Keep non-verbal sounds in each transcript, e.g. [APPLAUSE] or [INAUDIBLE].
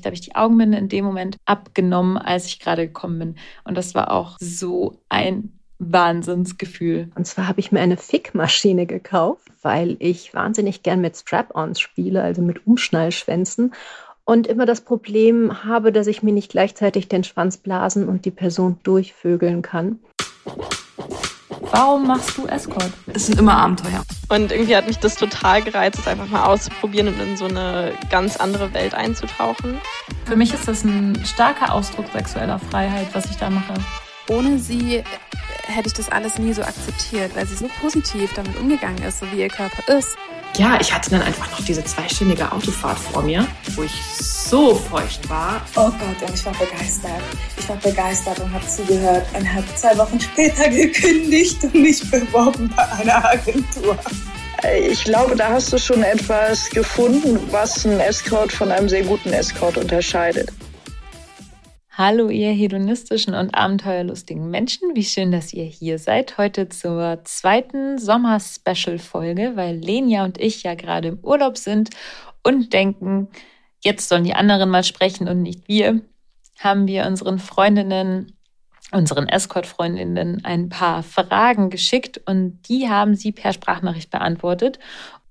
Da habe ich die Augenbinde in dem Moment abgenommen, als ich gerade gekommen bin. Und das war auch so ein Wahnsinnsgefühl. Und zwar habe ich mir eine Fickmaschine gekauft, weil ich wahnsinnig gern mit Strap-ons spiele, also mit Umschnallschwänzen. Und immer das Problem habe, dass ich mir nicht gleichzeitig den Schwanz blasen und die Person durchvögeln kann. Warum machst du Escort? Es sind immer Abenteuer. Und irgendwie hat mich das total gereizt, es einfach mal auszuprobieren und in so eine ganz andere Welt einzutauchen. Für mich ist das ein starker Ausdruck sexueller Freiheit, was ich da mache. Ohne sie hätte ich das alles nie so akzeptiert, weil sie so positiv damit umgegangen ist, so wie ihr Körper ist. Ja, ich hatte dann einfach noch diese zweistündige Autofahrt vor mir, wo ich so feucht war. Oh Gott, und ich war begeistert. Ich war begeistert und habe zugehört und habe zwei Wochen später [LAUGHS] gekündigt und mich beworben bei einer Agentur. Ich glaube, da hast du schon etwas gefunden, was einen Escort von einem sehr guten Escort unterscheidet. Hallo, ihr hedonistischen und abenteuerlustigen Menschen. Wie schön, dass ihr hier seid. Heute zur zweiten Sommer-Special-Folge, weil Lenia und ich ja gerade im Urlaub sind und denken, jetzt sollen die anderen mal sprechen und nicht wir. Haben wir unseren Freundinnen, unseren Escort-Freundinnen ein paar Fragen geschickt und die haben sie per Sprachnachricht beantwortet.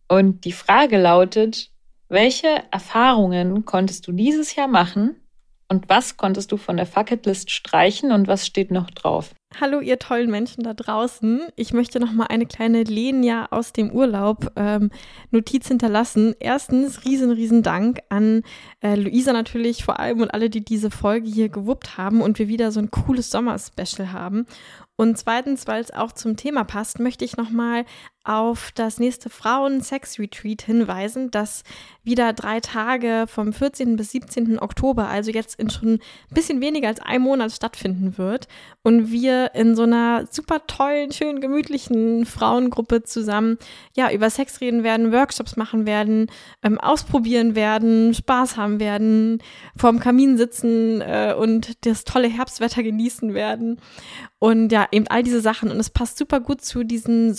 Und die Frage lautet, welche Erfahrungen konntest du dieses Jahr machen? Und was konntest du von der Fucketlist streichen und was steht noch drauf? Hallo, ihr tollen Menschen da draußen. Ich möchte noch mal eine kleine Lenia aus dem Urlaub ähm, Notiz hinterlassen. Erstens, riesen, riesen Dank an äh, Luisa natürlich vor allem und alle, die diese Folge hier gewuppt haben und wir wieder so ein cooles Sommer-Special haben. Und zweitens, weil es auch zum Thema passt, möchte ich nochmal auf das nächste Frauen-Sex-Retreat hinweisen, das wieder drei Tage vom 14. bis 17. Oktober, also jetzt in schon ein bisschen weniger als einem Monat stattfinden wird. Und wir in so einer super tollen, schön gemütlichen Frauengruppe zusammen ja über Sex reden werden, Workshops machen werden, ähm, ausprobieren werden, Spaß haben werden, vorm Kamin sitzen äh, und das tolle Herbstwetter genießen werden. Und ja, eben all diese Sachen. Und es passt super gut zu diesen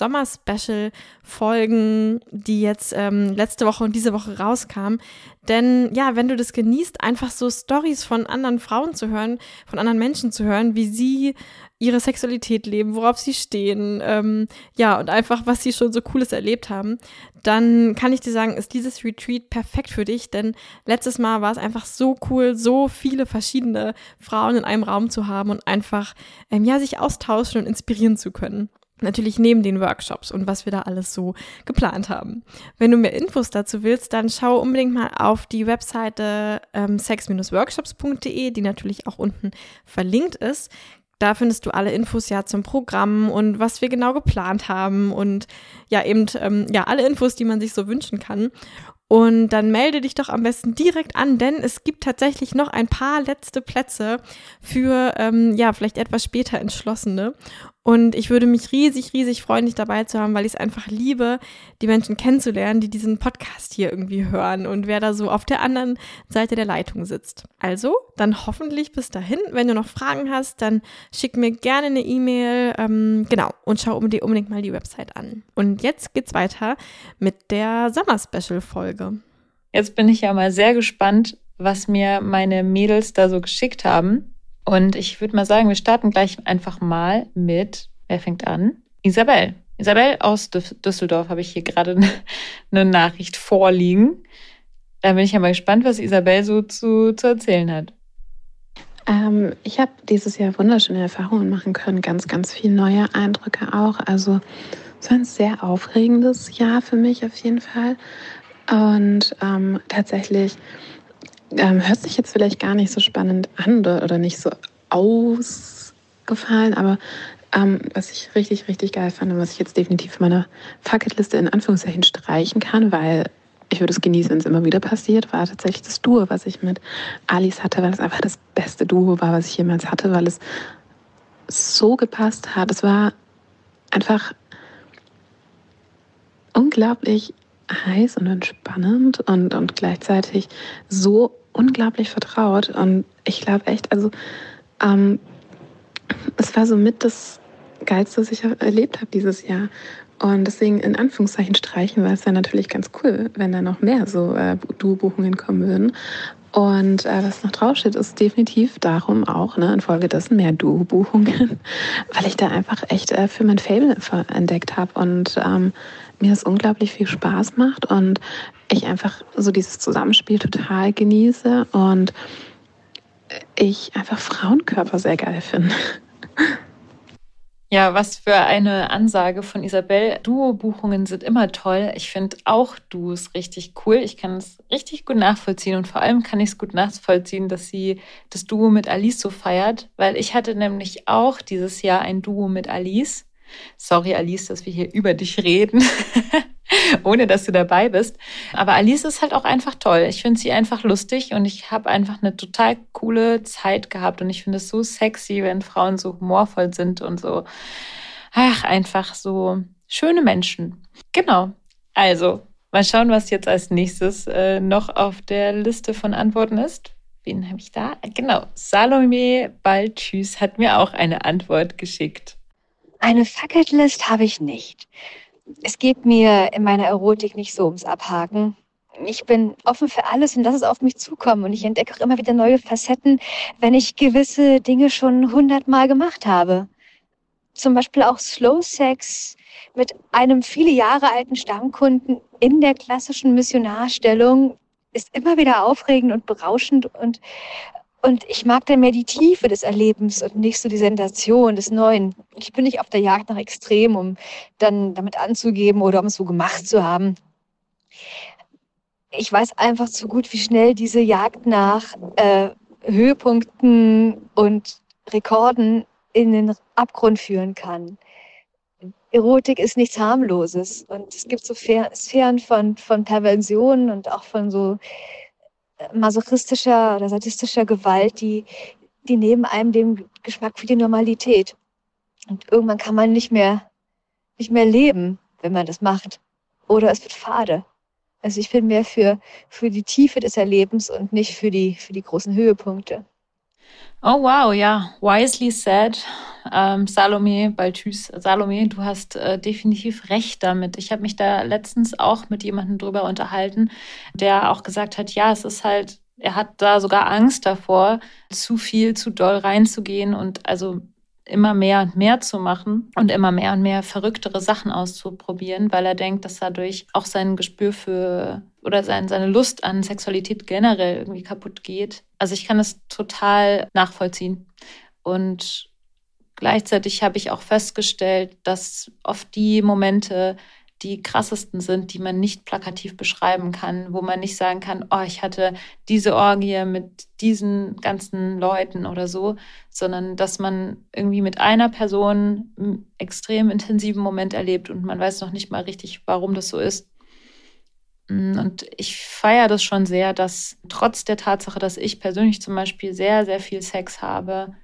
Sommer-Special-Folgen, die jetzt ähm, letzte Woche und diese Woche rauskamen. Denn ja, wenn du das genießt, einfach so Stories von anderen Frauen zu hören, von anderen Menschen zu hören, wie sie ihre Sexualität leben, worauf sie stehen, ähm, ja, und einfach, was sie schon so Cooles erlebt haben, dann kann ich dir sagen, ist dieses Retreat perfekt für dich, denn letztes Mal war es einfach so cool, so viele verschiedene Frauen in einem Raum zu haben und einfach, ähm, ja, sich austauschen und inspirieren zu können. Natürlich neben den Workshops und was wir da alles so geplant haben. Wenn du mehr Infos dazu willst, dann schau unbedingt mal auf die Webseite ähm, sex-workshops.de, die natürlich auch unten verlinkt ist. Da findest du alle Infos ja zum Programm und was wir genau geplant haben und ja eben ähm, ja alle Infos, die man sich so wünschen kann. Und dann melde dich doch am besten direkt an, denn es gibt tatsächlich noch ein paar letzte Plätze für ähm, ja vielleicht etwas später entschlossene. Und ich würde mich riesig, riesig freuen, dich dabei zu haben, weil ich es einfach liebe, die Menschen kennenzulernen, die diesen Podcast hier irgendwie hören und wer da so auf der anderen Seite der Leitung sitzt. Also, dann hoffentlich bis dahin. Wenn du noch Fragen hast, dann schick mir gerne eine E-Mail. Ähm, genau, und schau dir unbedingt mal die Website an. Und jetzt geht's weiter mit der Sommer-Special-Folge. Jetzt bin ich ja mal sehr gespannt, was mir meine Mädels da so geschickt haben. Und ich würde mal sagen, wir starten gleich einfach mal mit, wer fängt an? Isabel. Isabel aus Düsseldorf habe ich hier gerade eine Nachricht vorliegen. Da bin ich ja mal gespannt, was Isabel so zu, zu erzählen hat. Ähm, ich habe dieses Jahr wunderschöne Erfahrungen machen können, ganz, ganz viele neue Eindrücke auch. Also es war ein sehr aufregendes Jahr für mich auf jeden Fall. Und ähm, tatsächlich ähm, hört sich jetzt vielleicht gar nicht so spannend an oder, oder nicht so ausgefallen, aber ähm, was ich richtig, richtig geil fand und was ich jetzt definitiv von meiner Fucketliste in Anführungszeichen streichen kann, weil ich würde es genießen, wenn es immer wieder passiert, war tatsächlich das Duo, was ich mit Alice hatte, weil es einfach das beste Duo war, was ich jemals hatte, weil es so gepasst hat. Es war einfach unglaublich heiß und entspannend und, und gleichzeitig so unglaublich vertraut. Und ich glaube echt, also ähm, es war so mit das Geilste, was ich erlebt habe dieses Jahr. Und deswegen in Anführungszeichen streichen, weil es wäre natürlich ganz cool, wenn da noch mehr so äh, Duo-Buchungen kommen würden. Und äh, was noch draufsteht, ist definitiv darum auch, ne, infolgedessen mehr Duo-Buchungen, [LAUGHS] weil ich da einfach echt äh, für mein Fable entdeckt habe und ähm, mir es unglaublich viel Spaß macht und ich einfach so dieses Zusammenspiel total genieße und ich einfach Frauenkörper sehr geil finde. Ja, was für eine Ansage von Isabel. Duo-Buchungen sind immer toll. Ich finde auch Duos richtig cool. Ich kann es richtig gut nachvollziehen und vor allem kann ich es gut nachvollziehen, dass sie das Duo mit Alice so feiert, weil ich hatte nämlich auch dieses Jahr ein Duo mit Alice. Sorry, Alice, dass wir hier über dich reden. [LAUGHS] ohne dass du dabei bist. Aber Alice ist halt auch einfach toll. Ich finde sie einfach lustig und ich habe einfach eine total coole Zeit gehabt und ich finde es so sexy, wenn Frauen so humorvoll sind und so, ach, einfach so schöne Menschen. Genau. Also, mal schauen, was jetzt als nächstes äh, noch auf der Liste von Antworten ist. Wen habe ich da? Genau, Salome Baltschüss hat mir auch eine Antwort geschickt. Eine Fucketlist habe ich nicht es geht mir in meiner Erotik nicht so ums Abhaken. Ich bin offen für alles und lasse es auf mich zukommen. Und ich entdecke auch immer wieder neue Facetten, wenn ich gewisse Dinge schon hundertmal gemacht habe. Zum Beispiel auch Slow Sex mit einem viele Jahre alten Stammkunden in der klassischen Missionarstellung ist immer wieder aufregend und berauschend und und ich mag dann mehr die Tiefe des Erlebens und nicht so die Sensation des Neuen. Ich bin nicht auf der Jagd nach Extrem, um dann damit anzugeben oder um es so gemacht zu haben. Ich weiß einfach zu gut, wie schnell diese Jagd nach äh, Höhepunkten und Rekorden in den Abgrund führen kann. Erotik ist nichts harmloses und es gibt so Sphären von, von Perversion und auch von so masochistischer oder sadistischer Gewalt, die, die neben einem dem Geschmack für die Normalität. Und irgendwann kann man nicht mehr, nicht mehr leben, wenn man das macht. Oder es wird fade. Also ich bin mehr für, für die Tiefe des Erlebens und nicht für die, für die großen Höhepunkte. Oh wow, ja, wisely said. Ähm, Salome, Balthus, Salome, du hast äh, definitiv recht damit. Ich habe mich da letztens auch mit jemandem drüber unterhalten, der auch gesagt hat, ja, es ist halt, er hat da sogar Angst davor, zu viel, zu doll reinzugehen und also immer mehr und mehr zu machen und immer mehr und mehr verrücktere Sachen auszuprobieren, weil er denkt, dass dadurch auch sein Gespür für oder sein, seine Lust an Sexualität generell irgendwie kaputt geht. Also ich kann das total nachvollziehen. Und gleichzeitig habe ich auch festgestellt, dass oft die Momente, die krassesten sind, die man nicht plakativ beschreiben kann, wo man nicht sagen kann, oh, ich hatte diese Orgie mit diesen ganzen Leuten oder so, sondern dass man irgendwie mit einer Person einen extrem intensiven Moment erlebt und man weiß noch nicht mal richtig, warum das so ist. Und ich feiere das schon sehr, dass trotz der Tatsache, dass ich persönlich zum Beispiel sehr, sehr viel Sex habe,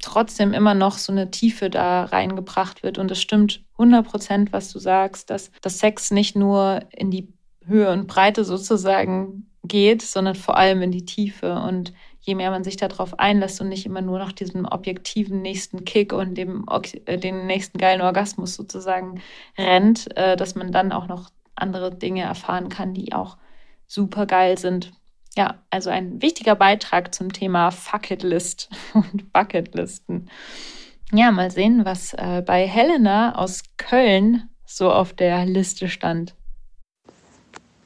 trotzdem immer noch so eine Tiefe da reingebracht wird. Und es stimmt 100 Prozent, was du sagst, dass das Sex nicht nur in die Höhe und Breite sozusagen geht, sondern vor allem in die Tiefe. Und je mehr man sich darauf einlässt und nicht immer nur nach diesem objektiven nächsten Kick und dem äh, den nächsten geilen Orgasmus sozusagen rennt, äh, dass man dann auch noch andere Dinge erfahren kann, die auch super geil sind. Ja, also ein wichtiger Beitrag zum Thema Fucketlist [LAUGHS] und Bucketlisten. Ja, mal sehen, was äh, bei Helena aus Köln so auf der Liste stand.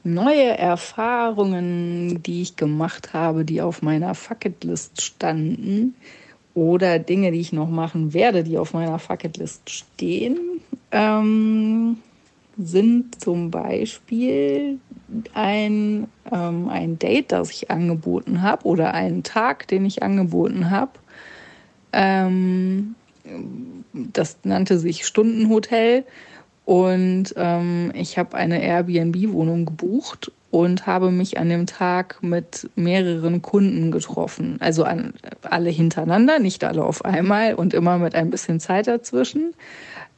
Neue Erfahrungen, die ich gemacht habe, die auf meiner Fucketlist standen oder Dinge, die ich noch machen werde, die auf meiner Fucketlist stehen, ähm, sind zum Beispiel ein, ähm, ein Date, das ich angeboten habe oder einen Tag, den ich angeboten habe. Ähm, das nannte sich Stundenhotel und ähm, ich habe eine Airbnb-Wohnung gebucht und habe mich an dem Tag mit mehreren Kunden getroffen. Also an, alle hintereinander, nicht alle auf einmal und immer mit ein bisschen Zeit dazwischen.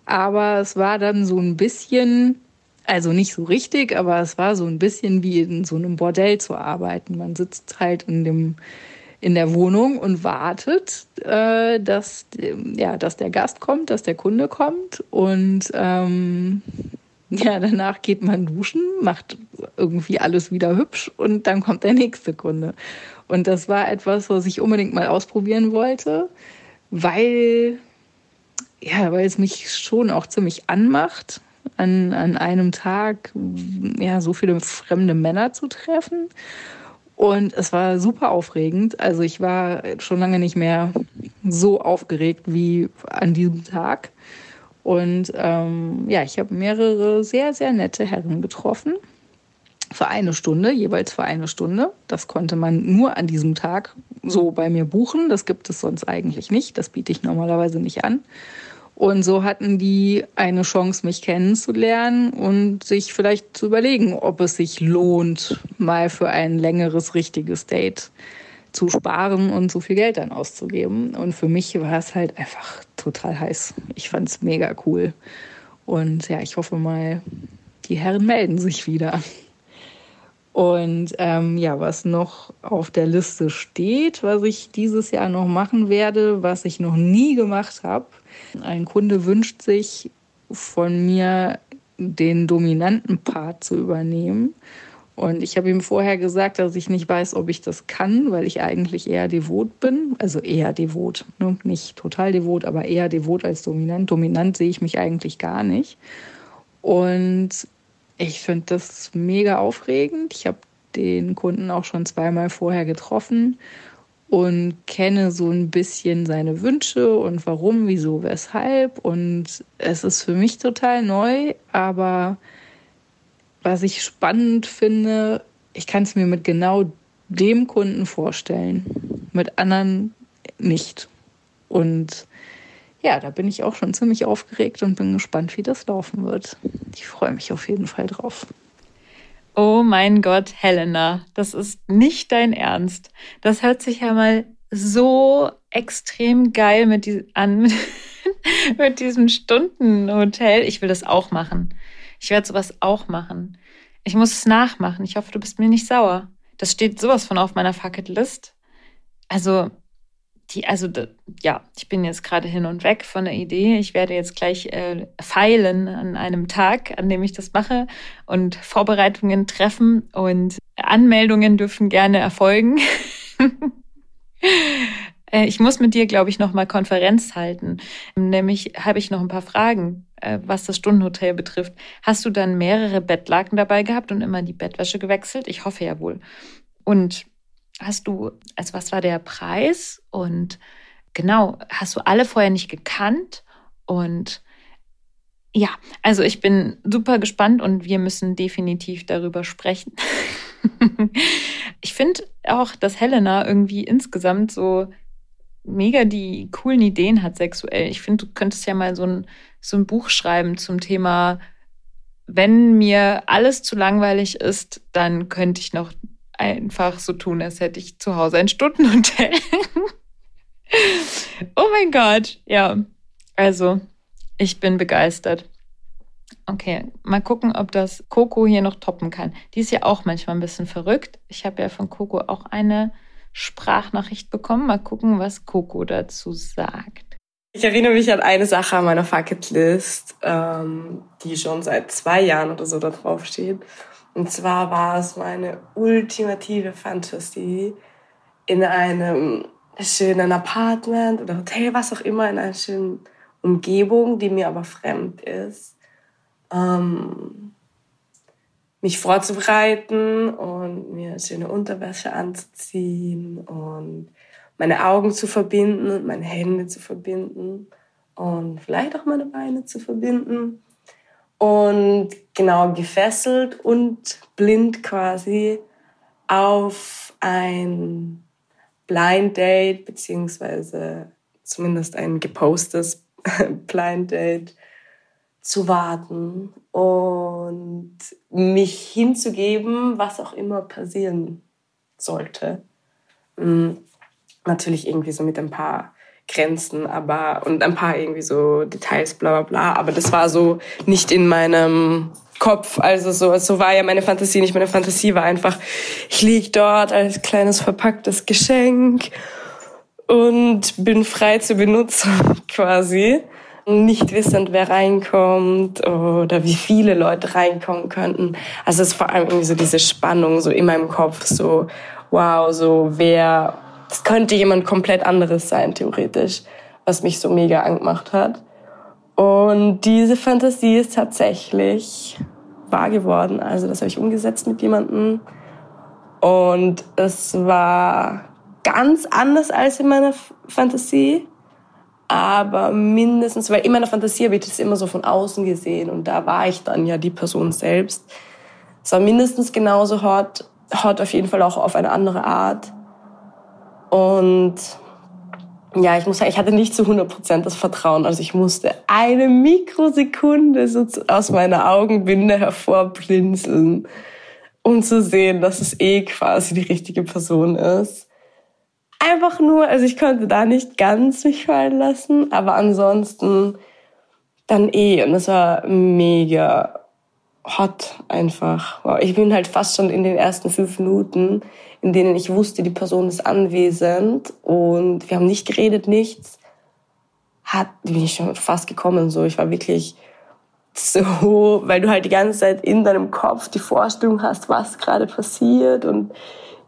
Aber es war dann so ein bisschen also nicht so richtig, aber es war so ein bisschen wie in so einem Bordell zu arbeiten. Man sitzt halt in dem in der Wohnung und wartet, äh, dass ja, dass der Gast kommt, dass der Kunde kommt und ähm, ja, danach geht man duschen, macht irgendwie alles wieder hübsch und dann kommt der nächste Kunde. Und das war etwas, was ich unbedingt mal ausprobieren wollte, weil, ja, weil es mich schon auch ziemlich anmacht, an, an einem Tag ja, so viele fremde Männer zu treffen. Und es war super aufregend. Also ich war schon lange nicht mehr so aufgeregt wie an diesem Tag. Und ähm, ja, ich habe mehrere sehr, sehr nette Herren getroffen. Für eine Stunde, jeweils für eine Stunde. Das konnte man nur an diesem Tag so bei mir buchen. Das gibt es sonst eigentlich nicht. Das biete ich normalerweise nicht an. Und so hatten die eine Chance, mich kennenzulernen und sich vielleicht zu überlegen, ob es sich lohnt, mal für ein längeres, richtiges Date zu sparen und so viel Geld dann auszugeben. Und für mich war es halt einfach total heiß. Ich fand es mega cool. Und ja, ich hoffe mal, die Herren melden sich wieder. Und ähm, ja, was noch auf der Liste steht, was ich dieses Jahr noch machen werde, was ich noch nie gemacht habe, ein Kunde wünscht sich von mir, den dominanten Part zu übernehmen. Und ich habe ihm vorher gesagt, dass ich nicht weiß, ob ich das kann, weil ich eigentlich eher devot bin. Also eher devot, ne? nicht total devot, aber eher devot als dominant. Dominant sehe ich mich eigentlich gar nicht. Und ich finde das mega aufregend. Ich habe den Kunden auch schon zweimal vorher getroffen und kenne so ein bisschen seine Wünsche und warum, wieso, weshalb. Und es ist für mich total neu, aber was ich spannend finde, ich kann es mir mit genau dem Kunden vorstellen, mit anderen nicht. Und ja, da bin ich auch schon ziemlich aufgeregt und bin gespannt, wie das laufen wird. Ich freue mich auf jeden Fall drauf. Oh mein Gott, Helena, das ist nicht dein Ernst. Das hört sich ja mal so extrem geil mit die, an [LAUGHS] mit, diesem Stundenhotel. Ich will das auch machen. Ich werde sowas auch machen. Ich muss es nachmachen. Ich hoffe, du bist mir nicht sauer. Das steht sowas von auf meiner Fucketlist. Also, die, also ja, ich bin jetzt gerade hin und weg von der Idee. Ich werde jetzt gleich äh, feilen an einem Tag, an dem ich das mache und Vorbereitungen treffen und Anmeldungen dürfen gerne erfolgen. [LAUGHS] Äh, ich muss mit dir, glaube ich, noch mal Konferenz halten. Nämlich habe ich noch ein paar Fragen, äh, was das Stundenhotel betrifft. Hast du dann mehrere Bettlaken dabei gehabt und immer die Bettwäsche gewechselt? Ich hoffe ja wohl. Und hast du, also was war der Preis? Und genau, hast du alle vorher nicht gekannt? Und ja, also ich bin super gespannt und wir müssen definitiv darüber sprechen. [LAUGHS] ich finde auch, dass Helena irgendwie insgesamt so mega die coolen Ideen hat sexuell. Ich finde, du könntest ja mal so ein, so ein Buch schreiben zum Thema, wenn mir alles zu langweilig ist, dann könnte ich noch einfach so tun, als hätte ich zu Hause ein Stundenhotel. [LAUGHS] oh mein Gott, ja. Also, ich bin begeistert. Okay, mal gucken, ob das Coco hier noch toppen kann. Die ist ja auch manchmal ein bisschen verrückt. Ich habe ja von Coco auch eine Sprachnachricht bekommen. Mal gucken, was Coco dazu sagt. Ich erinnere mich an eine Sache an meiner Fucketlist, ähm, die schon seit zwei Jahren oder so da drauf steht. Und zwar war es meine ultimative Fantasie, in einem schönen Apartment oder Hotel, was auch immer, in einer schönen Umgebung, die mir aber fremd ist, ähm, mich vorzubereiten und mir schöne Unterwäsche anzuziehen und meine Augen zu verbinden und meine Hände zu verbinden und vielleicht auch meine Beine zu verbinden und genau gefesselt und blind quasi auf ein Blind Date beziehungsweise zumindest ein gepostes [LAUGHS] Blind Date zu warten und mich hinzugeben, was auch immer passieren sollte. Mhm. Natürlich irgendwie so mit ein paar Grenzen, aber und ein paar irgendwie so Details, bla bla bla. Aber das war so nicht in meinem Kopf. Also so, so war ja meine Fantasie nicht. Meine Fantasie war einfach, ich lieg dort als kleines verpacktes Geschenk und bin frei zu benutzen [LAUGHS] quasi. nicht wissend, wer reinkommt oder wie viele Leute reinkommen könnten. Also es ist vor allem irgendwie so diese Spannung so in meinem Kopf, so wow, so wer, es könnte jemand komplett anderes sein, theoretisch, was mich so mega angemacht hat. Und diese Fantasie ist tatsächlich wahr geworden. Also das habe ich umgesetzt mit jemandem. Und es war ganz anders als in meiner Fantasie. Aber mindestens, weil in meiner Fantasie habe ich das immer so von außen gesehen. Und da war ich dann ja die Person selbst. Es war mindestens genauso hot, hot auf jeden Fall auch auf eine andere Art. Und ja, ich muss sagen, ich hatte nicht zu 100% das Vertrauen. Also ich musste eine Mikrosekunde so aus meiner Augenbinde hervorblinzeln, um zu sehen, dass es eh quasi die richtige Person ist. Einfach nur, also ich konnte da nicht ganz mich fallen lassen, aber ansonsten dann eh. Und das war mega hot einfach. Ich bin halt fast schon in den ersten fünf Minuten in denen ich wusste, die Person ist anwesend und wir haben nicht geredet, nichts, hat, bin ich schon fast gekommen, so. Ich war wirklich so, [LAUGHS] weil du halt die ganze Zeit in deinem Kopf die Vorstellung hast, was gerade passiert und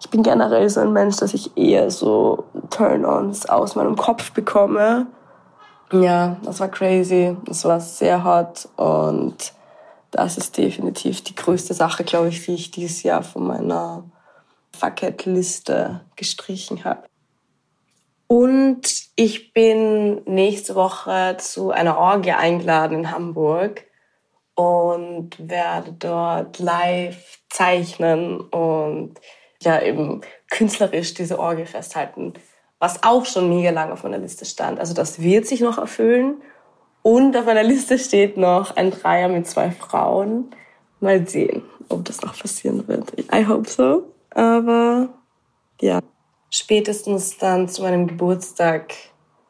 ich bin generell so ein Mensch, dass ich eher so Turn-ons aus meinem Kopf bekomme. Ja, das war crazy. Das war sehr hot und das ist definitiv die größte Sache, glaube ich, die ich dieses Jahr von meiner Bucketliste gestrichen habe. Und ich bin nächste Woche zu einer Orgie eingeladen in Hamburg und werde dort live zeichnen und ja eben künstlerisch diese Orgie festhalten, was auch schon mega lang auf meiner Liste stand. Also das wird sich noch erfüllen. Und auf meiner Liste steht noch ein Dreier mit zwei Frauen. Mal sehen, ob das noch passieren wird. I hope so. Aber ja, spätestens dann zu meinem Geburtstag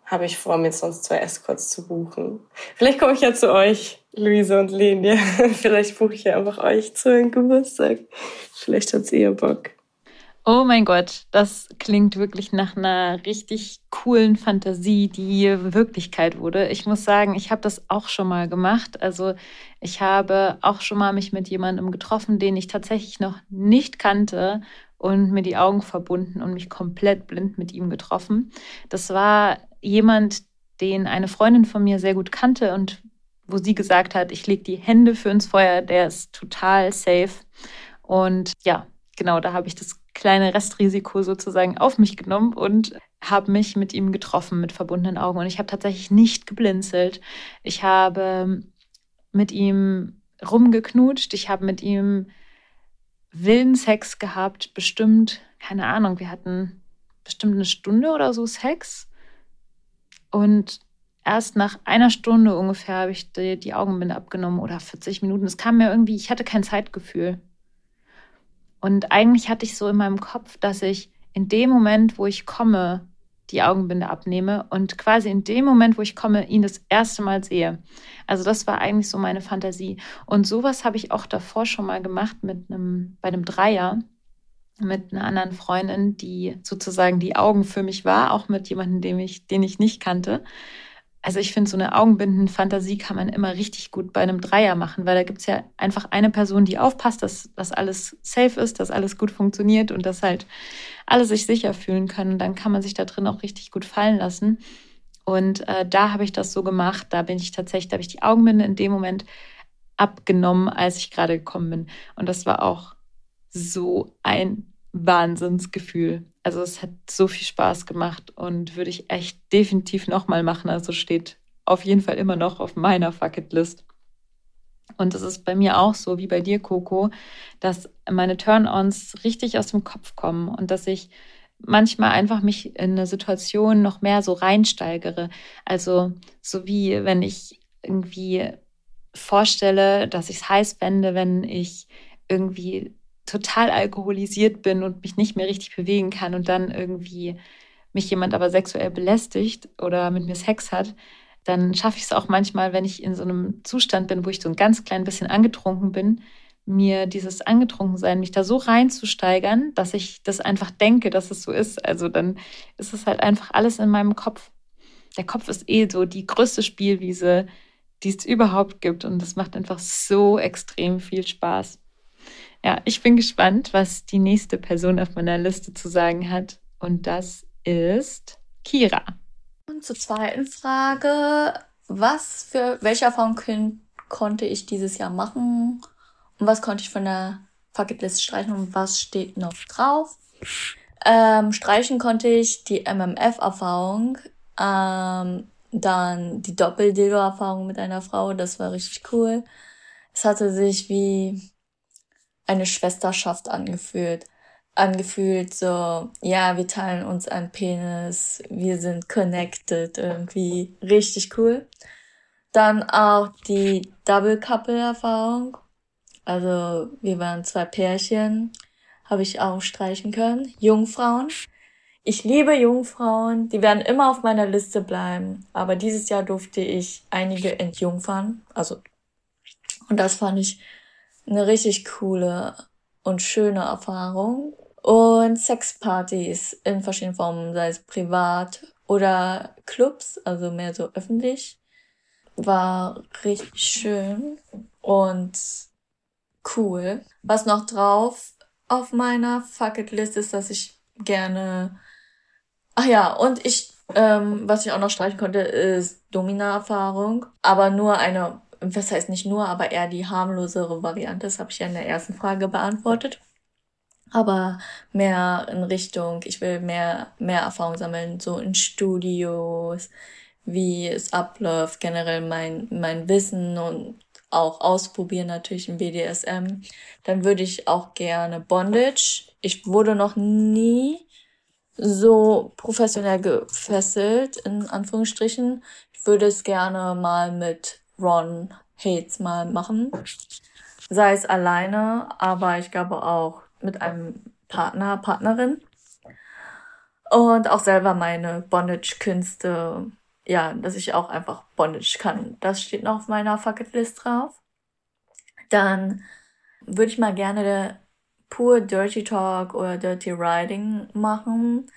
habe ich vor, mir sonst zwei Escorts zu buchen. Vielleicht komme ich ja zu euch, Luise und Lenia. [LAUGHS] Vielleicht buche ich ja einfach euch zu einem Geburtstag. Vielleicht hat's ihr Bock. Oh mein Gott, das klingt wirklich nach einer richtig coolen Fantasie, die Wirklichkeit wurde. Ich muss sagen, ich habe das auch schon mal gemacht. Also ich habe auch schon mal mich mit jemandem getroffen, den ich tatsächlich noch nicht kannte und mir die Augen verbunden und mich komplett blind mit ihm getroffen. Das war jemand, den eine Freundin von mir sehr gut kannte und wo sie gesagt hat, ich lege die Hände für ins Feuer, der ist total safe. Und ja, genau, da habe ich das kleine Restrisiko sozusagen auf mich genommen und habe mich mit ihm getroffen mit verbundenen Augen. Und ich habe tatsächlich nicht geblinzelt. Ich habe mit ihm rumgeknutscht. Ich habe mit ihm wilden gehabt. Bestimmt, keine Ahnung, wir hatten bestimmt eine Stunde oder so Sex. Und erst nach einer Stunde ungefähr habe ich die, die Augenbinde abgenommen oder 40 Minuten. Es kam mir irgendwie, ich hatte kein Zeitgefühl. Und eigentlich hatte ich so in meinem Kopf, dass ich in dem Moment, wo ich komme, die Augenbinde abnehme und quasi in dem Moment, wo ich komme, ihn das erste Mal sehe. Also das war eigentlich so meine Fantasie. Und sowas habe ich auch davor schon mal gemacht mit einem, bei einem Dreier mit einer anderen Freundin, die sozusagen die Augen für mich war, auch mit jemandem, den ich, den ich nicht kannte also ich finde, so eine Augenbinden-Fantasie kann man immer richtig gut bei einem Dreier machen, weil da gibt es ja einfach eine Person, die aufpasst, dass, dass alles safe ist, dass alles gut funktioniert und dass halt alle sich sicher fühlen können. Dann kann man sich da drin auch richtig gut fallen lassen. Und äh, da habe ich das so gemacht. Da bin ich tatsächlich, da habe ich die Augenbinde in dem Moment abgenommen, als ich gerade gekommen bin. Und das war auch so ein Wahnsinnsgefühl also es hat so viel Spaß gemacht und würde ich echt definitiv nochmal machen. Also steht auf jeden Fall immer noch auf meiner Fucketlist. Und es ist bei mir auch so wie bei dir, Coco, dass meine Turn-ons richtig aus dem Kopf kommen und dass ich manchmal einfach mich in eine Situation noch mehr so reinsteigere. Also so wie wenn ich irgendwie vorstelle, dass ich es heiß fände, wenn ich irgendwie total alkoholisiert bin und mich nicht mehr richtig bewegen kann und dann irgendwie mich jemand aber sexuell belästigt oder mit mir Sex hat, dann schaffe ich es auch manchmal, wenn ich in so einem Zustand bin, wo ich so ein ganz klein bisschen angetrunken bin, mir dieses Angetrunkensein, mich da so reinzusteigern, dass ich das einfach denke, dass es so ist. Also dann ist es halt einfach alles in meinem Kopf. der Kopf ist eh so die größte Spielwiese, die es überhaupt gibt. Und das macht einfach so extrem viel Spaß. Ja, ich bin gespannt, was die nächste Person auf meiner Liste zu sagen hat. Und das ist Kira. Und zur zweiten Frage. Was für, welche Erfahrungen konnte ich dieses Jahr machen? Und was konnte ich von der Fucketlist streichen und was steht noch drauf? Ähm, streichen konnte ich die MMF-Erfahrung, ähm, dann die Doppel-Dildo-Erfahrung mit einer Frau, das war richtig cool. Es hatte sich wie eine Schwesterschaft angefühlt. Angefühlt so, ja, wir teilen uns einen Penis, wir sind connected, irgendwie richtig cool. Dann auch die Double-Couple-Erfahrung. Also wir waren zwei Pärchen, habe ich auch streichen können. Jungfrauen. Ich liebe Jungfrauen, die werden immer auf meiner Liste bleiben. Aber dieses Jahr durfte ich einige entjungfern. Also, und das fand ich eine richtig coole und schöne Erfahrung. Und Sexpartys in verschiedenen Formen, sei es privat oder Clubs, also mehr so öffentlich, war richtig schön und cool. Was noch drauf auf meiner Fucket-List ist, dass ich gerne. Ach ja, und ich, ähm, was ich auch noch streichen konnte, ist Domina-Erfahrung. Aber nur eine, was heißt nicht nur, aber eher die harmlosere Variante. Das habe ich ja in der ersten Frage beantwortet. Aber mehr in Richtung, ich will mehr, mehr Erfahrung sammeln, so in Studios, wie es abläuft, generell mein, mein Wissen und auch ausprobieren, natürlich im BDSM. Dann würde ich auch gerne Bondage. Ich wurde noch nie so professionell gefesselt, in Anführungsstrichen. Ich würde es gerne mal mit Ron Hates mal machen. Sei es alleine, aber ich glaube auch mit einem Partner, Partnerin. Und auch selber meine Bondage-Künste ja, dass ich auch einfach Bondage kann. Das steht noch auf meiner Fucketlist drauf. Dann würde ich mal gerne pur Dirty Talk oder Dirty Riding machen.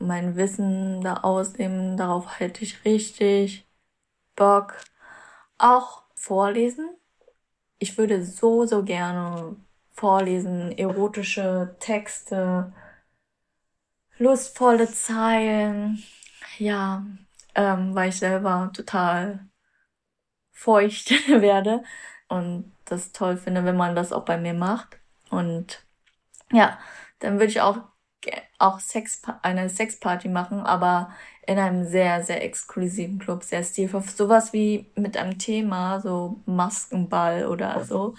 Mein Wissen da ausnehmen, darauf hätte ich richtig Bock. Auch vorlesen. Ich würde so, so gerne vorlesen, erotische Texte, lustvolle Zeilen. Ja, ähm, weil ich selber total feucht [LAUGHS] werde und das toll finde, wenn man das auch bei mir macht. Und ja, dann würde ich auch auch Sex eine Sexparty machen, aber in einem sehr sehr exklusiven Club, sehr stilvoll, sowas wie mit einem Thema, so Maskenball oder so.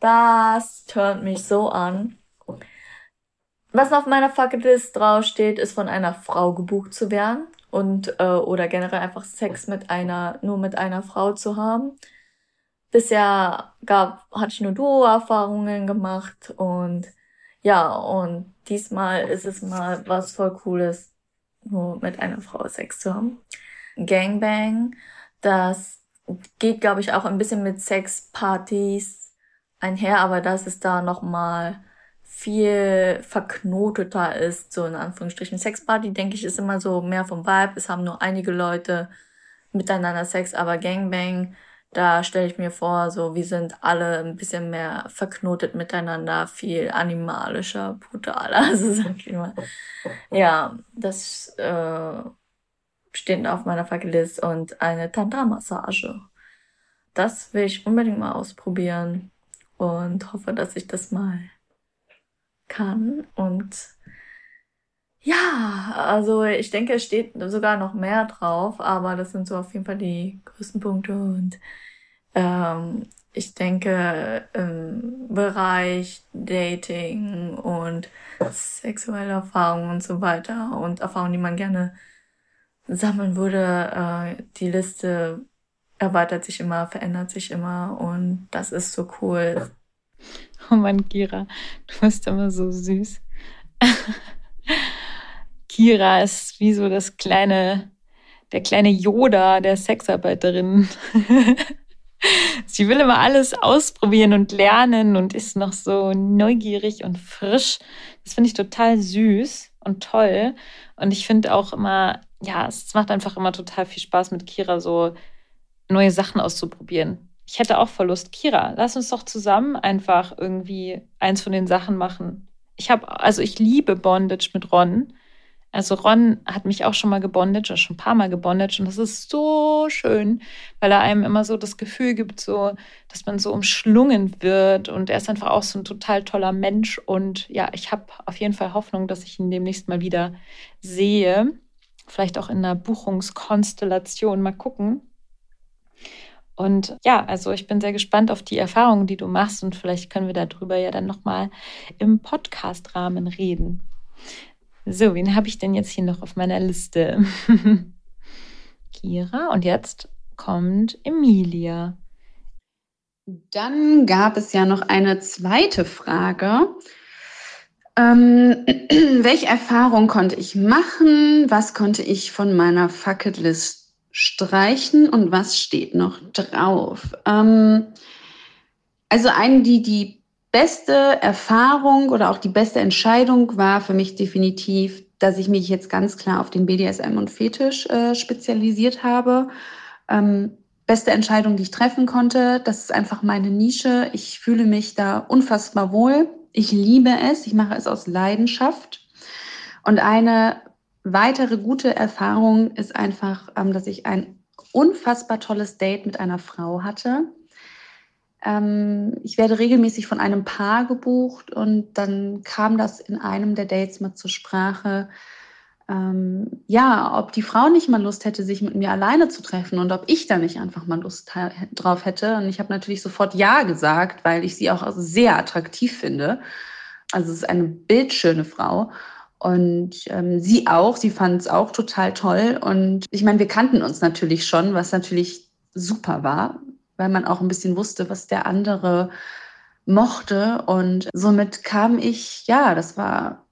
Das turnt mich so an. Was auf meiner Fucketlist draufsteht, ist von einer Frau gebucht zu werden und äh, oder generell einfach Sex mit einer nur mit einer Frau zu haben. Bisher gab hatte ich nur Duo-Erfahrungen gemacht und ja und diesmal ist es mal was voll Cooles, nur mit einer Frau Sex zu haben. Gangbang, das geht glaube ich auch ein bisschen mit Sexpartys einher, aber das ist da noch mal viel verknoteter ist, so in Anführungsstrichen. Sexparty, denke ich, ist immer so mehr vom Vibe. Es haben nur einige Leute miteinander Sex, aber Gangbang, da stelle ich mir vor, so wir sind alle ein bisschen mehr verknotet miteinander, viel animalischer, brutaler, [LAUGHS] also sag ich mal. Ja, das äh, steht auf meiner Fackelist und eine Tantra-Massage. Das will ich unbedingt mal ausprobieren und hoffe, dass ich das mal kann. Und ja, also ich denke, es steht sogar noch mehr drauf, aber das sind so auf jeden Fall die größten Punkte. Und ähm, ich denke, im Bereich Dating und sexuelle Erfahrungen und so weiter und Erfahrungen, die man gerne sammeln würde, äh, die Liste erweitert sich immer, verändert sich immer und das ist so cool. Oh Mann, Kira, du bist immer so süß. [LAUGHS] Kira ist wie so das kleine, der kleine Yoda der Sexarbeiterin. [LAUGHS] Sie will immer alles ausprobieren und lernen und ist noch so neugierig und frisch. Das finde ich total süß. und toll. Und ich finde auch immer, ja, es macht einfach immer total viel Spaß mit Kira so neue Sachen auszuprobieren. Ich hätte auch Verlust. Kira, lass uns doch zusammen einfach irgendwie eins von den Sachen machen. Ich habe, also ich liebe Bondage mit Ron. Also Ron hat mich auch schon mal gebondage oder schon ein paar Mal gebondage und das ist so schön, weil er einem immer so das Gefühl gibt, so, dass man so umschlungen wird und er ist einfach auch so ein total toller Mensch und ja, ich habe auf jeden Fall Hoffnung, dass ich ihn demnächst mal wieder sehe. Vielleicht auch in einer Buchungskonstellation. Mal gucken. Und ja, also ich bin sehr gespannt auf die Erfahrungen, die du machst und vielleicht können wir darüber ja dann nochmal im Podcast-Rahmen reden. So, wen habe ich denn jetzt hier noch auf meiner Liste? [LAUGHS] Kira und jetzt kommt Emilia. Dann gab es ja noch eine zweite Frage. Ähm, [CLEARS THROAT] welche Erfahrung konnte ich machen? Was konnte ich von meiner Fucketlist streichen und was steht noch drauf? Ähm, also eine, die die beste Erfahrung oder auch die beste Entscheidung war für mich definitiv, dass ich mich jetzt ganz klar auf den BDSM und Fetisch äh, spezialisiert habe. Ähm, beste Entscheidung, die ich treffen konnte. Das ist einfach meine Nische. Ich fühle mich da unfassbar wohl. Ich liebe es. Ich mache es aus Leidenschaft. Und eine weitere gute Erfahrung ist einfach, ähm, dass ich ein unfassbar tolles Date mit einer Frau hatte ähm, ich werde regelmäßig von einem Paar gebucht und dann kam das in einem der Dates mal zur Sprache. Ähm, ja, ob die Frau nicht mal Lust hätte, sich mit mir alleine zu treffen und ob ich da nicht einfach mal Lust drauf hätte. Und ich habe natürlich sofort Ja gesagt, weil ich sie auch sehr attraktiv finde. Also es ist eine bildschöne Frau. Und ähm, sie auch, sie fand es auch total toll. Und ich meine, wir kannten uns natürlich schon, was natürlich super war weil man auch ein bisschen wusste, was der andere mochte. Und somit kam ich, ja, das war,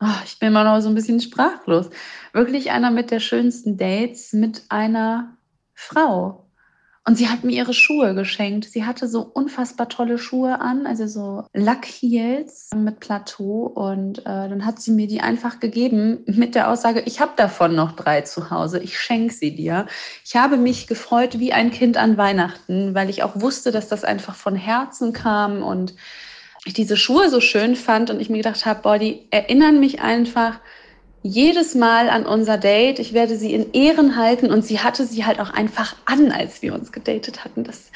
oh, ich bin immer noch so ein bisschen sprachlos, wirklich einer mit der schönsten Dates mit einer Frau. Und sie hat mir ihre Schuhe geschenkt. Sie hatte so unfassbar tolle Schuhe an, also so Lackheels mit Plateau. Und äh, dann hat sie mir die einfach gegeben mit der Aussage, ich habe davon noch drei zu Hause, ich schenke sie dir. Ich habe mich gefreut wie ein Kind an Weihnachten, weil ich auch wusste, dass das einfach von Herzen kam und ich diese Schuhe so schön fand und ich mir gedacht habe, boah, die erinnern mich einfach jedes Mal an unser Date. Ich werde sie in Ehren halten und sie hatte sie halt auch einfach an, als wir uns gedatet hatten. Das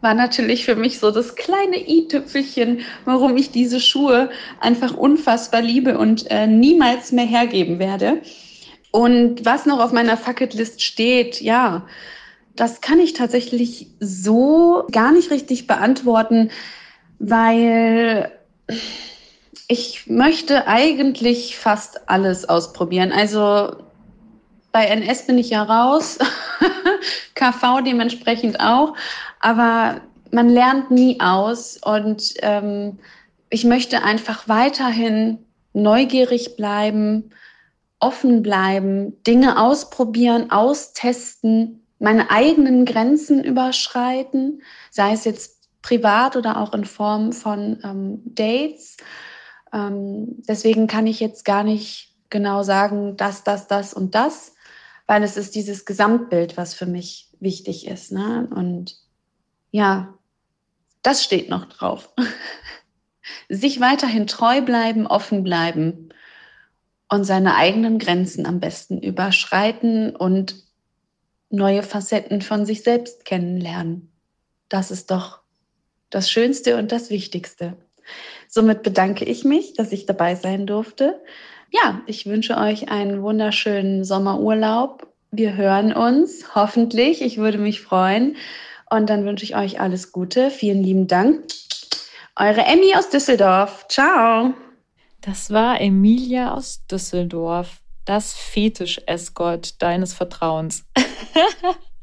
war natürlich für mich so das kleine i-Tüpfelchen, warum ich diese Schuhe einfach unfassbar liebe und äh, niemals mehr hergeben werde. Und was noch auf meiner Fucketlist steht, ja, das kann ich tatsächlich so gar nicht richtig beantworten, weil ich möchte eigentlich fast alles ausprobieren. Also bei NS bin ich ja raus, [LAUGHS] KV dementsprechend auch, aber man lernt nie aus und ähm, ich möchte einfach weiterhin neugierig bleiben, offen bleiben, Dinge ausprobieren, austesten, meine eigenen Grenzen überschreiten, sei es jetzt privat oder auch in Form von ähm, Dates. Ähm, deswegen kann ich jetzt gar nicht genau sagen, das, das, das und das, weil es ist dieses Gesamtbild, was für mich wichtig ist. Ne? Und ja, das steht noch drauf. [LAUGHS] Sich weiterhin treu bleiben, offen bleiben und seine eigenen Grenzen am besten überschreiten und neue Facetten von sich selbst kennenlernen. Das ist doch das Schönste und das Wichtigste. Somit bedanke ich mich, dass ich dabei sein durfte. Ja, ich wünsche euch einen wunderschönen Sommerurlaub. Wir hören uns, hoffentlich. Ich würde mich freuen. Und dann wünsche ich euch alles Gute. Vielen lieben Dank. Eure Emmy aus Düsseldorf. Ciao. Das war Emilia aus Düsseldorf, das Fetisch-Escort deines Vertrauens. [LAUGHS]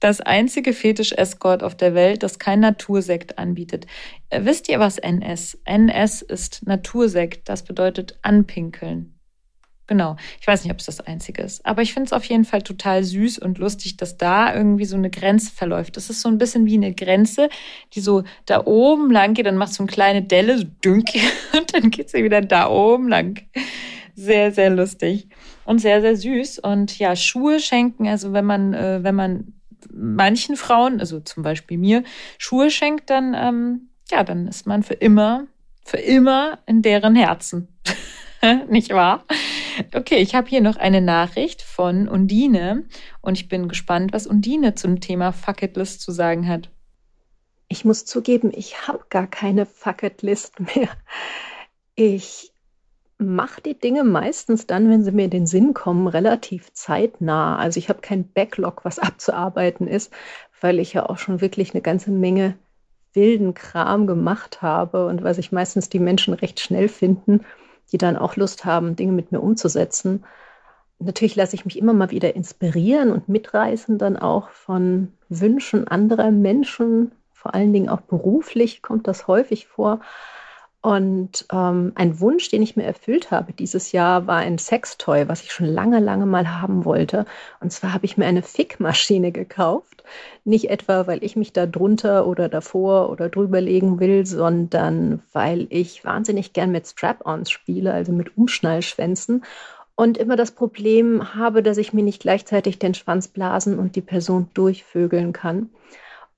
das einzige Fetisch-Escort auf der Welt, das kein Natursekt anbietet. Äh, wisst ihr, was NS? NS ist Natursekt. Das bedeutet anpinkeln. Genau. Ich weiß nicht, ob es das einzige ist. Aber ich finde es auf jeden Fall total süß und lustig, dass da irgendwie so eine Grenze verläuft. Das ist so ein bisschen wie eine Grenze, die so da oben lang geht, dann macht so eine kleine Delle, so dünk, [LAUGHS] und dann geht sie wieder da oben lang. Sehr, sehr lustig und sehr, sehr süß. Und ja, Schuhe schenken, also wenn man, äh, wenn man manchen Frauen, also zum Beispiel mir, Schuhe schenkt, dann, ähm, ja, dann ist man für immer, für immer in deren Herzen. [LAUGHS] Nicht wahr? Okay, ich habe hier noch eine Nachricht von Undine und ich bin gespannt, was Undine zum Thema Fucketlist zu sagen hat. Ich muss zugeben, ich habe gar keine Fucketlist mehr. Ich mache die Dinge meistens dann, wenn sie mir in den Sinn kommen, relativ zeitnah. Also ich habe kein Backlog, was [LAUGHS] abzuarbeiten ist, weil ich ja auch schon wirklich eine ganze Menge wilden Kram gemacht habe und weil sich meistens die Menschen recht schnell finden, die dann auch Lust haben, Dinge mit mir umzusetzen. Natürlich lasse ich mich immer mal wieder inspirieren und mitreißen dann auch von Wünschen anderer Menschen, vor allen Dingen auch beruflich kommt das häufig vor. Und ähm, ein Wunsch, den ich mir erfüllt habe dieses Jahr, war ein Sextoy, was ich schon lange, lange mal haben wollte. Und zwar habe ich mir eine Fickmaschine gekauft. Nicht etwa, weil ich mich da drunter oder davor oder drüber legen will, sondern weil ich wahnsinnig gern mit Strap-ons spiele, also mit Umschnallschwänzen. Und immer das Problem habe, dass ich mir nicht gleichzeitig den Schwanz blasen und die Person durchvögeln kann.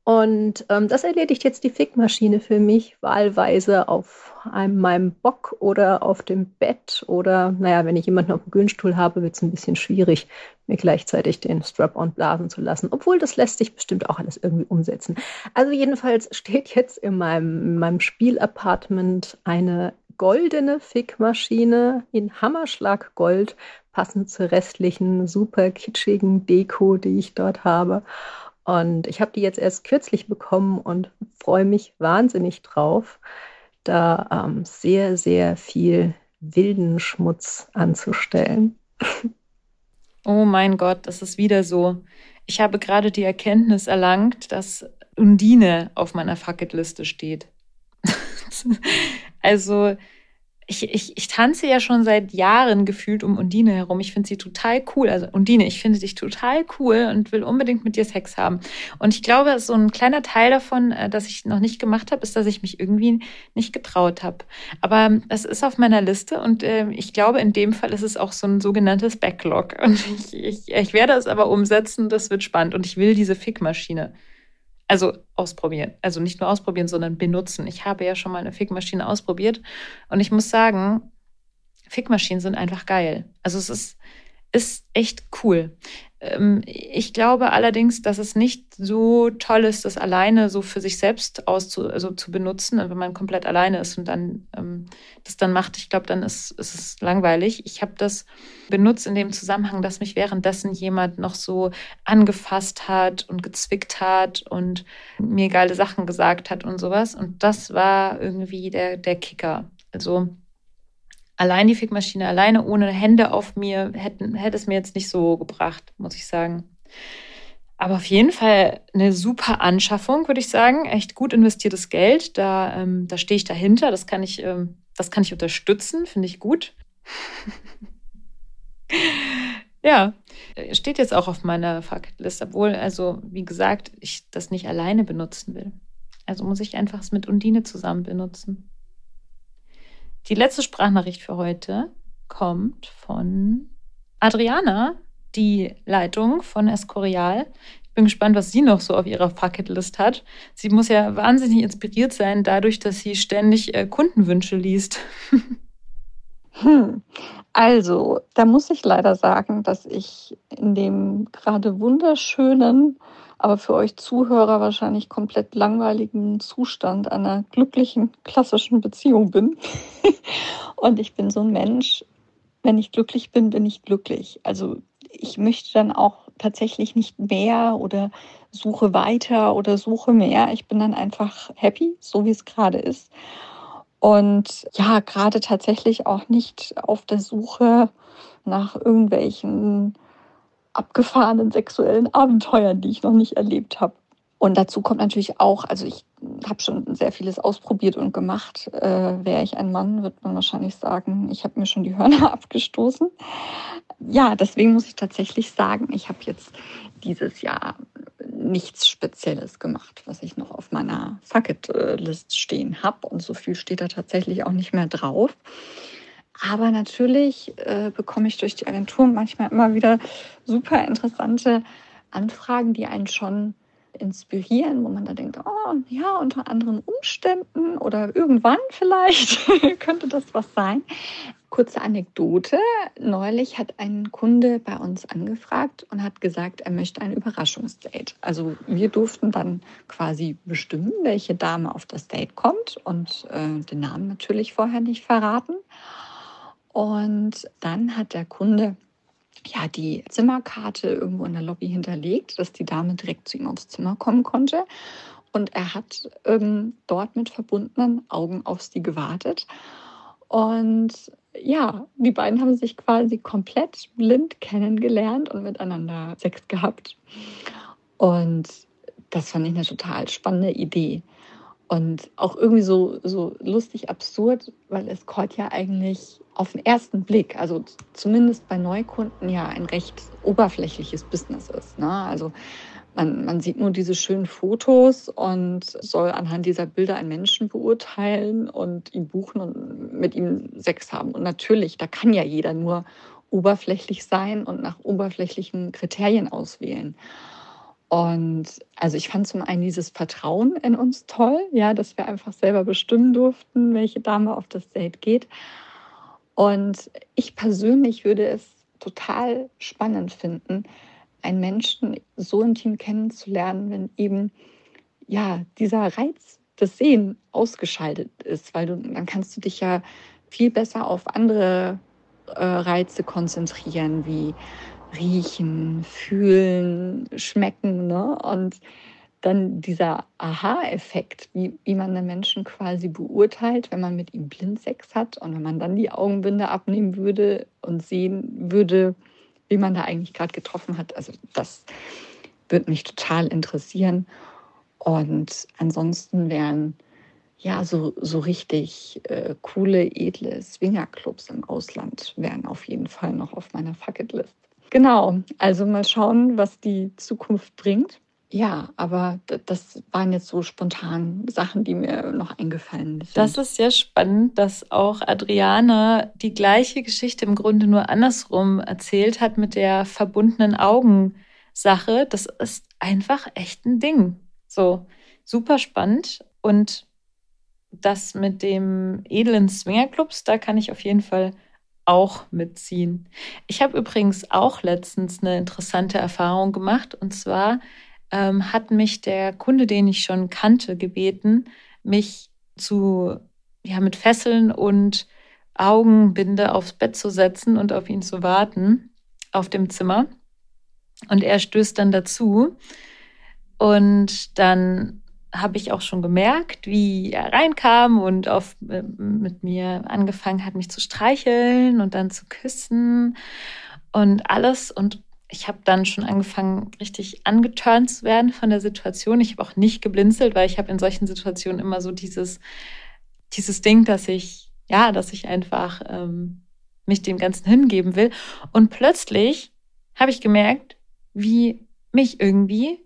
Und ähm, das erledigt jetzt die Fickmaschine für mich wahlweise auf einem, meinem Bock oder auf dem Bett. Oder, naja, wenn ich jemanden auf dem Gönstuhl habe, wird es ein bisschen schwierig, mir gleichzeitig den Strap-on blasen zu lassen. Obwohl, das lässt sich bestimmt auch alles irgendwie umsetzen. Also jedenfalls steht jetzt in meinem, in meinem Spielapartment eine goldene Fickmaschine in Hammerschlag Gold, passend zur restlichen super kitschigen Deko, die ich dort habe. Und ich habe die jetzt erst kürzlich bekommen und freue mich wahnsinnig drauf, da ähm, sehr, sehr viel wilden Schmutz anzustellen. [LAUGHS] Oh mein Gott, das ist wieder so. Ich habe gerade die Erkenntnis erlangt, dass Undine auf meiner Fucketliste steht. [LAUGHS] also ich, ich, ich tanze ja schon seit Jahren gefühlt um Undine herum. Ich finde sie total cool. Also Undine, ich finde dich total cool und will unbedingt mit dir Sex haben. Und ich glaube, so ein kleiner Teil davon, äh, dass ich noch nicht gemacht habe, ist, dass ich mich irgendwie nicht getraut habe. Aber es ist auf meiner Liste und äh, ich glaube, in dem Fall ist es auch so ein sogenanntes Backlog. Und [LAUGHS] ich, ich, ich werde es aber umsetzen. Das wird spannend. Und ich will diese Fickmaschine. Also ausprobieren. Also nicht nur ausprobieren, sondern benutzen. Ich habe ja schon mal eine Fickmaschine ausprobiert und ich muss sagen, Fickmaschinen sind einfach geil. Also es ist, ist echt cool. Ähm, ich glaube allerdings, dass es nicht so toll ist, das alleine so für sich selbst auszu also zu benutzen, wenn man komplett alleine ist und dann ähm, das dann macht. Ich glaube, dann ist, ist es langweilig. Ich habe das benutzt in dem Zusammenhang, dass mich währenddessen jemand noch so angefasst hat und gezwickt hat und mir geile Sachen gesagt hat und sowas. Und das war irgendwie der, der Kicker. Also allein die Fickmaschine, alleine ohne Hände auf mir, hätten, hätte es mir jetzt nicht so gebracht, muss ich sagen. Aber auf jeden Fall eine super Anschaffung, würde ich sagen. Echt gut investiertes Geld. Da, ähm, da stehe ich dahinter. Das kann ich, ähm, das kann ich unterstützen, finde ich gut. [LAUGHS] ja, steht jetzt auch auf meiner Fucketlist, obwohl, also wie gesagt, ich das nicht alleine benutzen will. Also muss ich einfach es mit Undine zusammen benutzen. Die letzte Sprachnachricht für heute kommt von Adriana, die Leitung von Escorial. Ich bin gespannt, was sie noch so auf ihrer Bucketlist hat. Sie muss ja wahnsinnig inspiriert sein, dadurch, dass sie ständig äh, Kundenwünsche liest. [LAUGHS] Hm. Also, da muss ich leider sagen, dass ich in dem gerade wunderschönen aber für euch Zuhörer wahrscheinlich komplett langweiligen Zustand einer glücklichen, klassischen Beziehung bin. [LAUGHS] und ich bin so ein Mensch, wenn ich glücklich bin, bin ich glücklich. Also ich möchte dann auch tatsächlich nicht mehr oder suche weiter oder suche mehr. Ich bin dann einfach happy, so wie es gerade ist. Und ja, gerade tatsächlich auch nicht auf der Suche nach irgendwelchen abgefahrenen sexuellen Abenteuern, die ich noch nicht erlebt habe. Und dazu kommt natürlich auch, also ich habe schon sehr vieles ausprobiert und gemacht. Äh, Wäre ich ein Mann, wird man wahrscheinlich sagen, ich habe mir schon die Hörner [LAUGHS] abgestoßen. Ja, deswegen muss ich tatsächlich sagen, ich habe jetzt dieses Jahr nichts Spezielles gemacht, was ich noch auf meiner Fucket-List stehen habe. Und so viel steht da tatsächlich auch nicht mehr drauf. Aber natürlich äh, bekomme ich durch die Agentur manchmal immer wieder super interessante Anfragen, die einen schon inspirieren, wo man da denkt, oh ja, unter anderen Umständen oder irgendwann vielleicht [LAUGHS] könnte das was sein. Kurze Anekdote. Neulich hat ein Kunde bei uns angefragt und hat gesagt, er möchte ein Überraschungsdate. Also wir durften dann quasi bestimmen, welche Dame auf das Date kommt und äh, den Namen natürlich vorher nicht verraten. Und dann hat der Kunde ja, die Zimmerkarte irgendwo in der Lobby hinterlegt, dass die Dame direkt zu ihm aufs Zimmer kommen konnte. Und er hat ähm, dort mit verbundenen Augen auf sie gewartet. Und ja, die beiden haben sich quasi komplett blind kennengelernt und miteinander Sex gehabt. Und das fand ich eine total spannende Idee. Und auch irgendwie so, so lustig absurd, weil Escort ja eigentlich auf den ersten Blick, also zumindest bei Neukunden, ja ein recht oberflächliches Business ist. Ne? Also man, man sieht nur diese schönen Fotos und soll anhand dieser Bilder einen Menschen beurteilen und ihn buchen und mit ihm Sex haben. Und natürlich, da kann ja jeder nur oberflächlich sein und nach oberflächlichen Kriterien auswählen. Und also ich fand zum einen dieses Vertrauen in uns toll, ja, dass wir einfach selber bestimmen durften, welche Dame auf das Date geht. Und ich persönlich würde es total spannend finden, einen Menschen so intim kennenzulernen, wenn eben ja dieser Reiz des Sehen ausgeschaltet ist, weil du dann kannst du dich ja viel besser auf andere äh, Reize konzentrieren, wie riechen, fühlen, schmecken. Ne? Und dann dieser Aha-Effekt, wie, wie man den Menschen quasi beurteilt, wenn man mit ihm Blindsex hat und wenn man dann die Augenbinde abnehmen würde und sehen würde, wie man da eigentlich gerade getroffen hat. Also das würde mich total interessieren. Und ansonsten wären ja so, so richtig äh, coole, edle Swingerclubs im Ausland wären auf jeden Fall noch auf meiner Fucketlist. Genau, also mal schauen, was die Zukunft bringt. Ja, aber das waren jetzt so spontan Sachen, die mir noch eingefallen sind. Das ist sehr spannend, dass auch Adriana die gleiche Geschichte im Grunde nur andersrum erzählt hat mit der verbundenen Augen-Sache. Das ist einfach echt ein Ding. So, super spannend. Und das mit dem edlen Swingerclubs, da kann ich auf jeden Fall auch mitziehen. Ich habe übrigens auch letztens eine interessante Erfahrung gemacht. Und zwar ähm, hat mich der Kunde, den ich schon kannte, gebeten, mich zu, ja, mit Fesseln und Augenbinde aufs Bett zu setzen und auf ihn zu warten auf dem Zimmer. Und er stößt dann dazu. Und dann habe ich auch schon gemerkt, wie er reinkam und auf, äh, mit mir angefangen hat, mich zu streicheln und dann zu küssen und alles. Und ich habe dann schon angefangen, richtig angeturnt zu werden von der Situation. Ich habe auch nicht geblinzelt, weil ich habe in solchen Situationen immer so dieses, dieses Ding, dass ich, ja, dass ich einfach ähm, mich dem Ganzen hingeben will. Und plötzlich habe ich gemerkt, wie mich irgendwie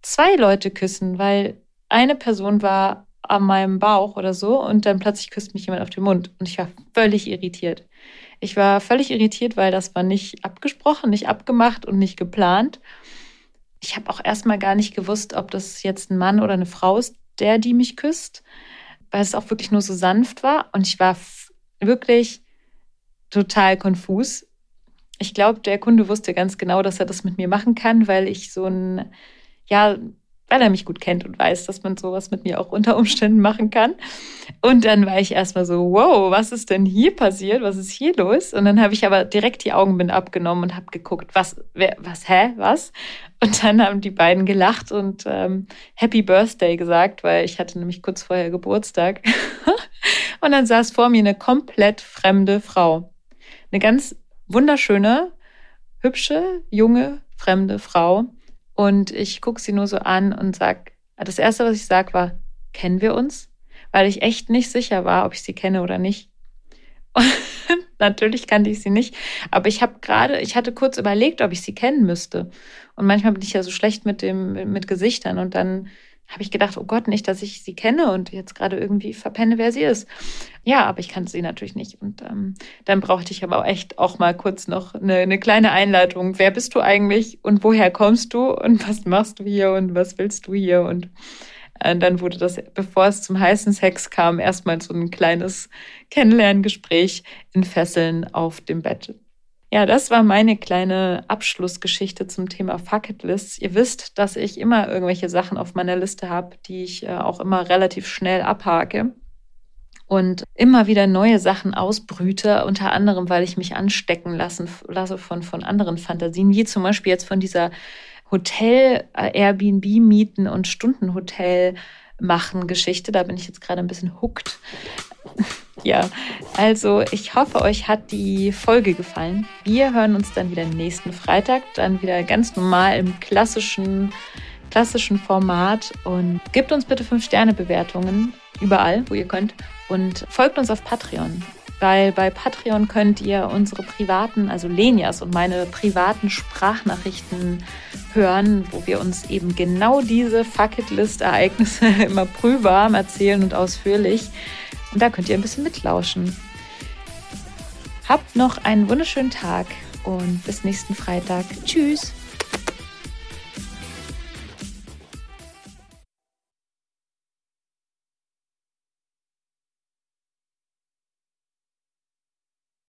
zwei Leute küssen, weil eine Person war an meinem Bauch oder so und dann plötzlich küsst mich jemand auf den Mund und ich war völlig irritiert. Ich war völlig irritiert, weil das war nicht abgesprochen, nicht abgemacht und nicht geplant. Ich habe auch erstmal gar nicht gewusst, ob das jetzt ein Mann oder eine Frau ist, der die mich küsst, weil es auch wirklich nur so sanft war und ich war wirklich total konfus. Ich glaube, der Kunde wusste ganz genau, dass er das mit mir machen kann, weil ich so ein ja weil er mich gut kennt und weiß, dass man sowas mit mir auch unter Umständen machen kann. Und dann war ich erstmal so, wow, was ist denn hier passiert? Was ist hier los? Und dann habe ich aber direkt die Augenbinde abgenommen und habe geguckt, was, wer, was, hä, was? Und dann haben die beiden gelacht und ähm, Happy Birthday gesagt, weil ich hatte nämlich kurz vorher Geburtstag. [LAUGHS] und dann saß vor mir eine komplett fremde Frau. Eine ganz wunderschöne, hübsche, junge, fremde Frau und ich gucke sie nur so an und sag, das erste, was ich sag, war, kennen wir uns? Weil ich echt nicht sicher war, ob ich sie kenne oder nicht. Und [LAUGHS] natürlich kannte ich sie nicht, aber ich habe gerade, ich hatte kurz überlegt, ob ich sie kennen müsste. Und manchmal bin ich ja so schlecht mit dem mit Gesichtern und dann habe ich gedacht, oh Gott, nicht, dass ich sie kenne und jetzt gerade irgendwie verpenne, wer sie ist. Ja, aber ich kannte sie natürlich nicht. Und ähm, dann brauchte ich aber auch echt auch mal kurz noch eine, eine kleine Einleitung. Wer bist du eigentlich und woher kommst du und was machst du hier und was willst du hier? Und äh, dann wurde das, bevor es zum heißen Sex kam, erstmal so ein kleines Kennenlerngespräch in Fesseln auf dem Bett. Ja, das war meine kleine Abschlussgeschichte zum Thema Fucket Lists. Ihr wisst, dass ich immer irgendwelche Sachen auf meiner Liste habe, die ich äh, auch immer relativ schnell abhake und immer wieder neue Sachen ausbrüte, unter anderem, weil ich mich anstecken lassen, lasse von, von anderen Fantasien, wie zum Beispiel jetzt von dieser Hotel, äh, und Stundenhotel machen Geschichte. Da bin ich jetzt gerade ein bisschen hooked. Ja, also ich hoffe, euch hat die Folge gefallen. Wir hören uns dann wieder nächsten Freitag, dann wieder ganz normal im klassischen, klassischen Format und gebt uns bitte 5-Sterne-Bewertungen überall, wo ihr könnt und folgt uns auf Patreon. Weil bei Patreon könnt ihr unsere privaten, also Lenias und meine privaten Sprachnachrichten hören, wo wir uns eben genau diese Fucketlist-Ereignisse [LAUGHS] immer prühwarm erzählen und ausführlich. Und da könnt ihr ein bisschen mitlauschen. Habt noch einen wunderschönen Tag und bis nächsten Freitag. Tschüss.